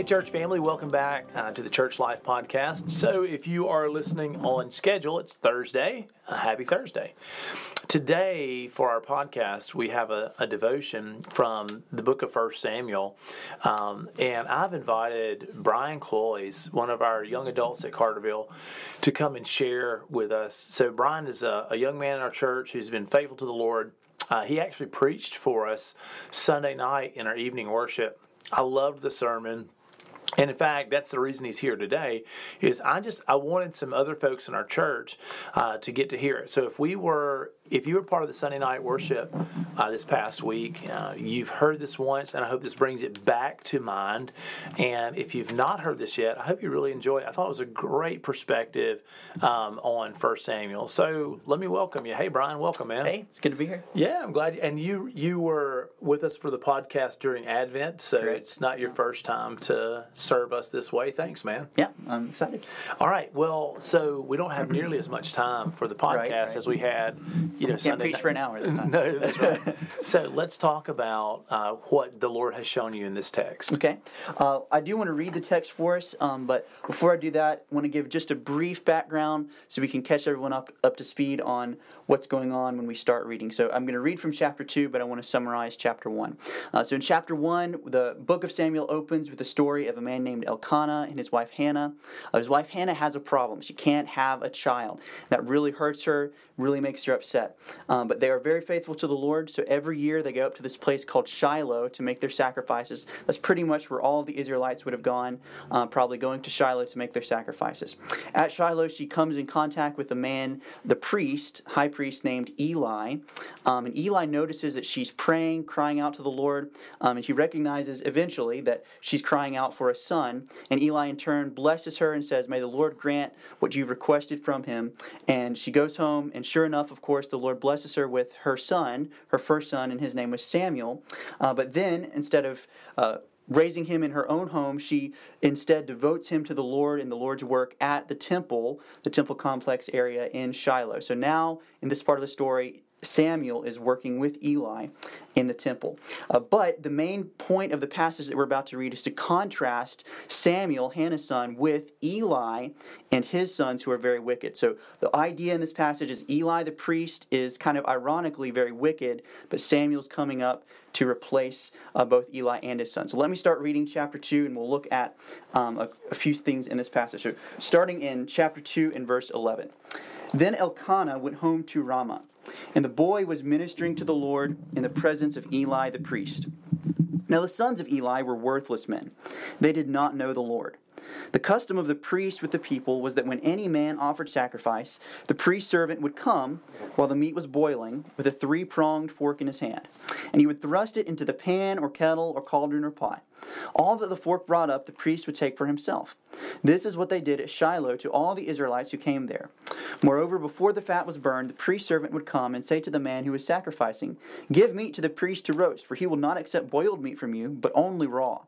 Hey, church family, welcome back uh, to the Church Life Podcast. So, if you are listening on schedule, it's Thursday. Uh, happy Thursday. Today, for our podcast, we have a, a devotion from the book of First Samuel. Um, and I've invited Brian Cloyes, one of our young adults at Carterville, to come and share with us. So, Brian is a, a young man in our church who's been faithful to the Lord. Uh, he actually preached for us Sunday night in our evening worship. I loved the sermon. And in fact, that's the reason he's here today. Is I just I wanted some other folks in our church uh, to get to hear it. So if we were if you were part of the Sunday night worship uh, this past week, uh, you've heard this once, and I hope this brings it back to mind. And if you've not heard this yet, I hope you really enjoy it. I thought it was a great perspective um, on First Samuel. So let me welcome you. Hey, Brian, welcome, man. Hey, it's good to be here. Yeah, I'm glad. And you you were with us for the podcast during Advent, so Great. it's not your first time to serve us this way. Thanks, man. Yeah, I'm excited. All right. Well, so we don't have nearly as much time for the podcast right, right. as we had you know, Can't Sunday preach night. for an hour this time. no, that's right. so let's talk about uh, what the Lord has shown you in this text. Okay. Uh, I do want to read the text for us, um, but before I do that, I want to give just a brief background so we can catch everyone up, up to speed on what's going on when we start reading. So I'm going to read from chapter 2, but I want to summarize chapter 1. Uh, so in chapter 1, the book of Samuel opens with the story of a man named Elkanah and his wife Hannah. Uh, his wife Hannah has a problem. She can't have a child. That really hurts her, really makes her upset. Um, but they are very faithful to the Lord, so every year they go up to this place called Shiloh to make their sacrifices. That's pretty much where all the Israelites would have gone, uh, probably going to Shiloh to make their sacrifices. At Shiloh, she comes in contact with a man, the priest, high priest named Eli. Um, and Eli notices that she's praying, crying out to the Lord, um, and he recognizes eventually that she's crying out for a son. And Eli, in turn, blesses her and says, May the Lord grant what you've requested from him. And she goes home, and sure enough, of course, the Lord blesses her with her son, her first son, and his name was Samuel. Uh, but then, instead of uh, raising him in her own home, she instead devotes him to the Lord and the Lord's work at the temple, the temple complex area in Shiloh. So now, in this part of the story, Samuel is working with Eli in the temple. Uh, but the main point of the passage that we're about to read is to contrast Samuel, Hannah's son, with Eli and his sons who are very wicked. So the idea in this passage is Eli the priest is kind of ironically very wicked, but Samuel's coming up to replace uh, both Eli and his son. So let me start reading chapter 2 and we'll look at um, a, a few things in this passage. So starting in chapter 2 and verse 11. Then Elkanah went home to Ramah and the boy was ministering to the Lord in the presence of Eli the priest. Now the sons of Eli were worthless men. They did not know the Lord. The custom of the priest with the people was that when any man offered sacrifice, the priest servant would come while the meat was boiling with a three pronged fork in his hand, and he would thrust it into the pan or kettle or cauldron or pot. All that the fork brought up, the priest would take for himself. This is what they did at Shiloh to all the Israelites who came there. Moreover, before the fat was burned, the priest servant would come and say to the man who was sacrificing, Give meat to the priest to roast, for he will not accept boiled meat from you, but only raw.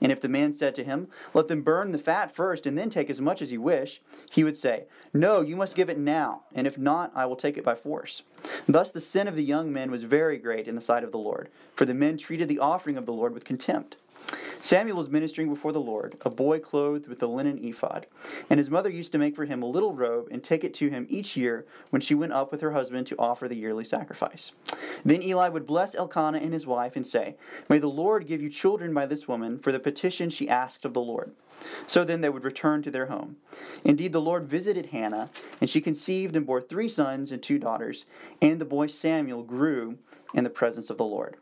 And if the man said to him, Let them burn the fat first, and then take as much as you wish, he would say, No, you must give it now, and if not, I will take it by force. Thus the sin of the young men was very great in the sight of the Lord, for the men treated the offering of the Lord with contempt. Samuel was ministering before the Lord, a boy clothed with the linen ephod. And his mother used to make for him a little robe and take it to him each year when she went up with her husband to offer the yearly sacrifice. Then Eli would bless Elkanah and his wife and say, May the Lord give you children by this woman for the petition she asked of the Lord. So then they would return to their home. Indeed, the Lord visited Hannah, and she conceived and bore three sons and two daughters, and the boy Samuel grew in the presence of the Lord.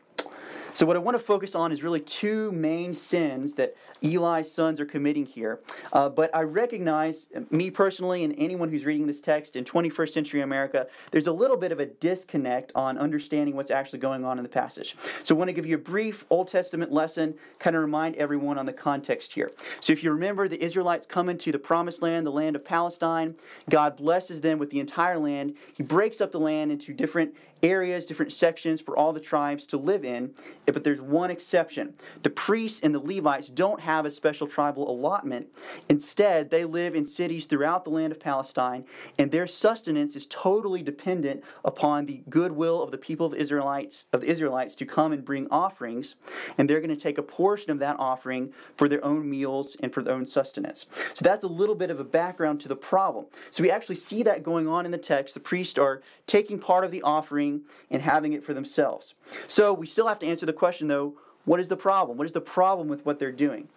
So, what I want to focus on is really two main sins that Eli's sons are committing here. Uh, but I recognize, me personally, and anyone who's reading this text in 21st century America, there's a little bit of a disconnect on understanding what's actually going on in the passage. So I want to give you a brief Old Testament lesson, kind of remind everyone on the context here. So if you remember, the Israelites come into the promised land, the land of Palestine. God blesses them with the entire land. He breaks up the land into different areas, different sections for all the tribes to live in, but there's one exception. The priests and the Levites don't have a special tribal allotment. Instead, they live in cities throughout the land of Palestine, and their sustenance is totally dependent upon the goodwill of the people of Israelites of the Israelites to come and bring offerings, and they're going to take a portion of that offering for their own meals and for their own sustenance. So that's a little bit of a background to the problem. So we actually see that going on in the text. The priests are taking part of the offering and having it for themselves. So we still have to answer the question though, what is the problem? What is the problem with what they're doing?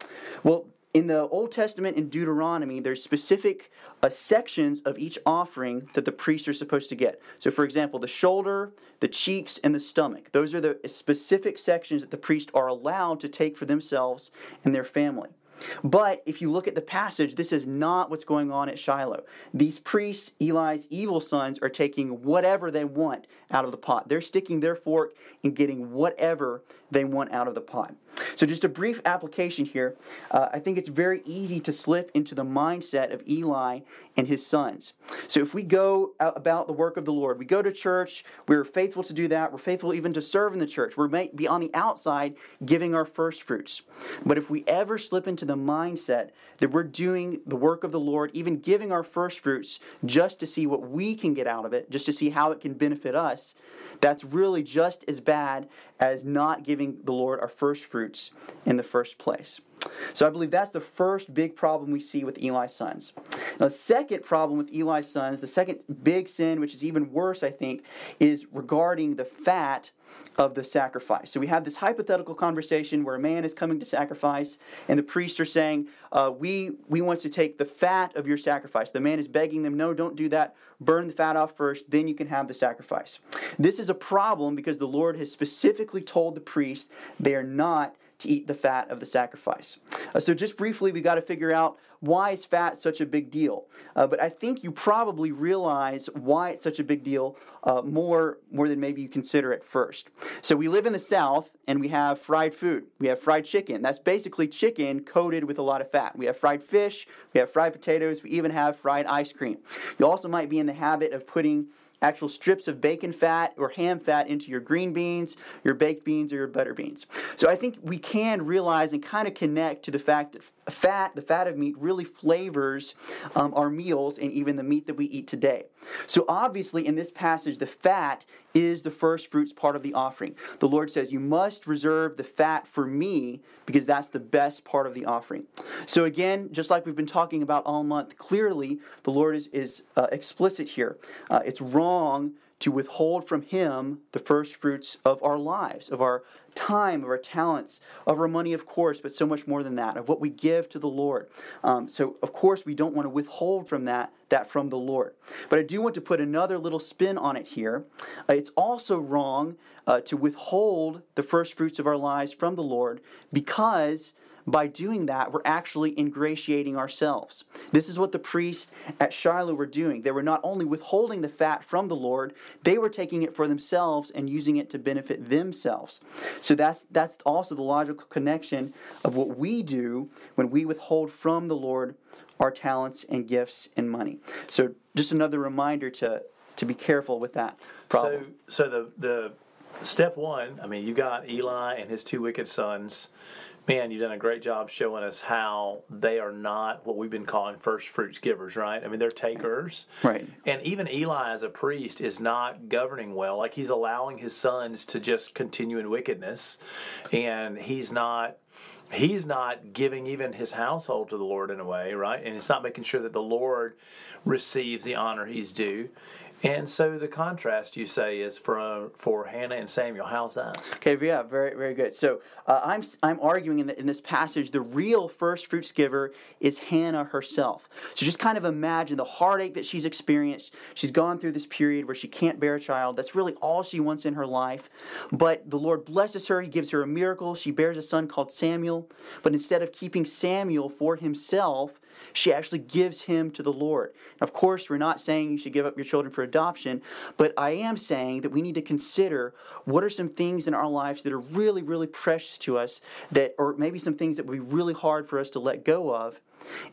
Well, in the Old Testament in Deuteronomy, there's specific uh, sections of each offering that the priests are supposed to get. So, for example, the shoulder, the cheeks, and the stomach. Those are the specific sections that the priests are allowed to take for themselves and their family. But if you look at the passage, this is not what's going on at Shiloh. These priests, Eli's evil sons, are taking whatever they want out of the pot. They're sticking their fork and getting whatever they want out of the pot. So, just a brief application here. Uh, I think it's very easy to slip into the mindset of Eli and his sons. So, if we go about the work of the Lord, we go to church, we're faithful to do that, we're faithful even to serve in the church, we might be on the outside giving our first fruits. But if we ever slip into the mindset that we're doing the work of the Lord, even giving our first fruits just to see what we can get out of it, just to see how it can benefit us, that's really just as bad as not giving the Lord our first fruits in the first place. So I believe that's the first big problem we see with Eli's sons. Now, the second problem with Eli's sons, the second big sin, which is even worse, I think, is regarding the fat of the sacrifice. So we have this hypothetical conversation where a man is coming to sacrifice, and the priests are saying, uh, "We we want to take the fat of your sacrifice." The man is begging them, "No, don't do that. Burn the fat off first, then you can have the sacrifice." This is a problem because the Lord has specifically told the priest they are not to eat the fat of the sacrifice. Uh, so, just briefly, we got to figure out why is fat such a big deal. Uh, but I think you probably realize why it's such a big deal uh, more more than maybe you consider at first. So, we live in the South and we have fried food. We have fried chicken. That's basically chicken coated with a lot of fat. We have fried fish. We have fried potatoes. We even have fried ice cream. You also might be in the habit of putting actual strips of bacon fat or ham fat into your green beans, your baked beans, or your butter beans. So I think we can realize and kind of connect to the fact that fat, the fat of meat, really flavors um, our meals and even the meat that we eat today. So obviously, in this passage, the fat is the first fruits part of the offering. The Lord says, You must reserve the fat for me because that's the best part of the offering. So, again, just like we've been talking about all month, clearly the Lord is, is uh, explicit here. Uh, it's wrong to withhold from Him the first fruits of our lives, of our time, of our talents, of our money, of course, but so much more than that, of what we give to the Lord. Um, so, of course, we don't want to withhold from that that from the Lord. But I do want to put another little spin on it here. Uh, it's also wrong uh, to withhold the first fruits of our lives from the Lord because by doing that, we're actually ingratiating ourselves. This is what the priests at Shiloh were doing. They were not only withholding the fat from the Lord, they were taking it for themselves and using it to benefit themselves. So that's that's also the logical connection of what we do when we withhold from the Lord our talents and gifts and money. So just another reminder to to be careful with that problem. So so the the step one, I mean, you got Eli and his two wicked sons man, you've done a great job showing us how they are not what we've been calling first fruits givers, right? I mean, they're takers. Right. And even Eli, as a priest, is not governing well. Like, he's allowing his sons to just continue in wickedness, and he's not. He's not giving even his household to the Lord in a way, right? And it's not making sure that the Lord receives the honor he's due. And so the contrast you say is for for Hannah and Samuel. How's that? Okay, yeah, very very good. So uh, I'm I'm arguing in, the, in this passage the real first fruits giver is Hannah herself. So just kind of imagine the heartache that she's experienced. She's gone through this period where she can't bear a child. That's really all she wants in her life. But the Lord blesses her. He gives her a miracle. She bears a son called Samuel. But instead of keeping Samuel for himself, she actually gives him to the Lord. of course, we're not saying you should give up your children for adoption, but I am saying that we need to consider what are some things in our lives that are really, really precious to us, that, or maybe some things that would be really hard for us to let go of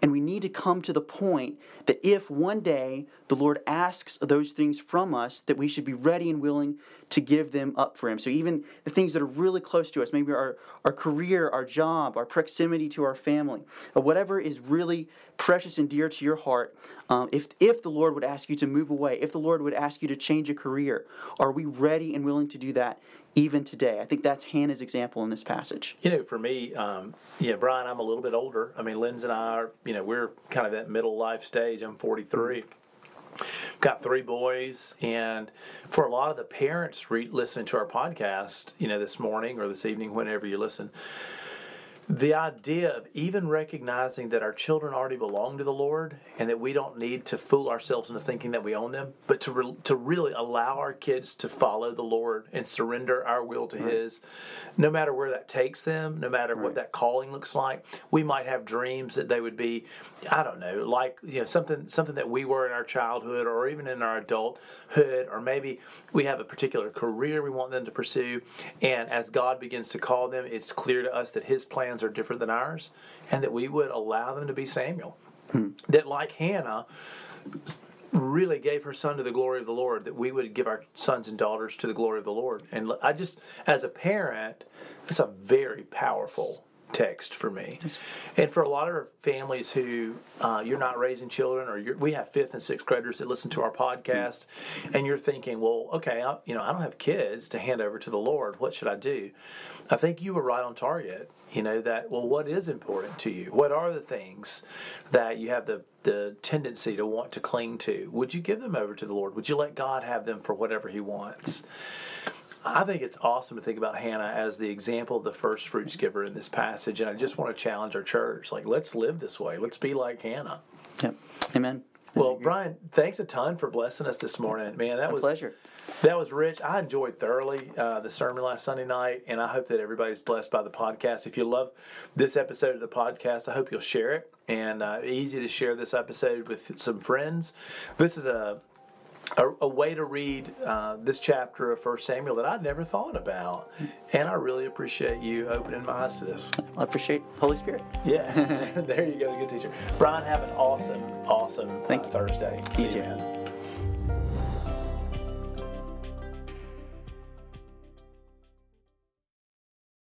And we need to come to the point that if one day the Lord asks those things from us, that we should be ready and willing to give them up for Him. So even the things that are really close to us, maybe our, our career, our job, our proximity to our family, or whatever is really precious and dear to your heart, um, if, if the Lord would ask you to move away, if the Lord would ask you to change a career, are we ready and willing to do that even today? I think that's Hannah's example in this passage. You know, for me, um, yeah, Brian, I'm a little bit older. I mean, Linz and I are, you know, we're kind of that middle life stage. I'm 43. Got three boys, and for a lot of the parents re- listening to our podcast, you know, this morning or this evening, whenever you listen, the idea of even recognizing that our children already belong to the Lord and that we don't need to fool ourselves into thinking that we own them, but to re- to really allow our kids to follow the Lord and surrender our will to right. His, no matter where that takes them, no matter right. what that calling looks like. We might have dreams that they would be, I don't know, like you know something something that we were in our childhood or even in our adulthood, or maybe we have a particular career we want them to pursue, and as God begins to call them, it's clear to us that His plans are different than ours, and that we would allow them to be Samuel. Hmm. That, like Hannah, really gave her son to the glory of the Lord, that we would give our sons and daughters to the glory of the Lord. And I just, as a parent, that's a very powerful text for me. And for a lot of families who uh, you're not raising children, or we have fifth and sixth graders that listen to our podcast, and you're thinking, well, okay, I, you know, I don't have kids to hand over to the Lord. What should I do? I think you were right on target. You know that. Well, what is important to you? What are the things that you have the the tendency to want to cling to? Would you give them over to the Lord? Would you let God have them for whatever He wants? I think it's awesome to think about Hannah as the example of the first fruits giver in this passage, and I just want to challenge our church. Like, let's live this way. Let's be like Hannah. Yep. Amen. Well, Brian, thanks a ton for blessing us this morning, man. That My was pleasure. That was rich. I enjoyed thoroughly uh, the sermon last Sunday night, and I hope that everybody's blessed by the podcast. If you love this episode of the podcast, I hope you'll share it. And uh, easy to share this episode with some friends. This is a a, a, way to read uh, this chapter of First Samuel that I'd never thought about, and I really appreciate you opening my eyes to this. I appreciate Holy Spirit. Yeah, there you go, good teacher. Brian, have an awesome, awesome uh, Thursday. See you, you man.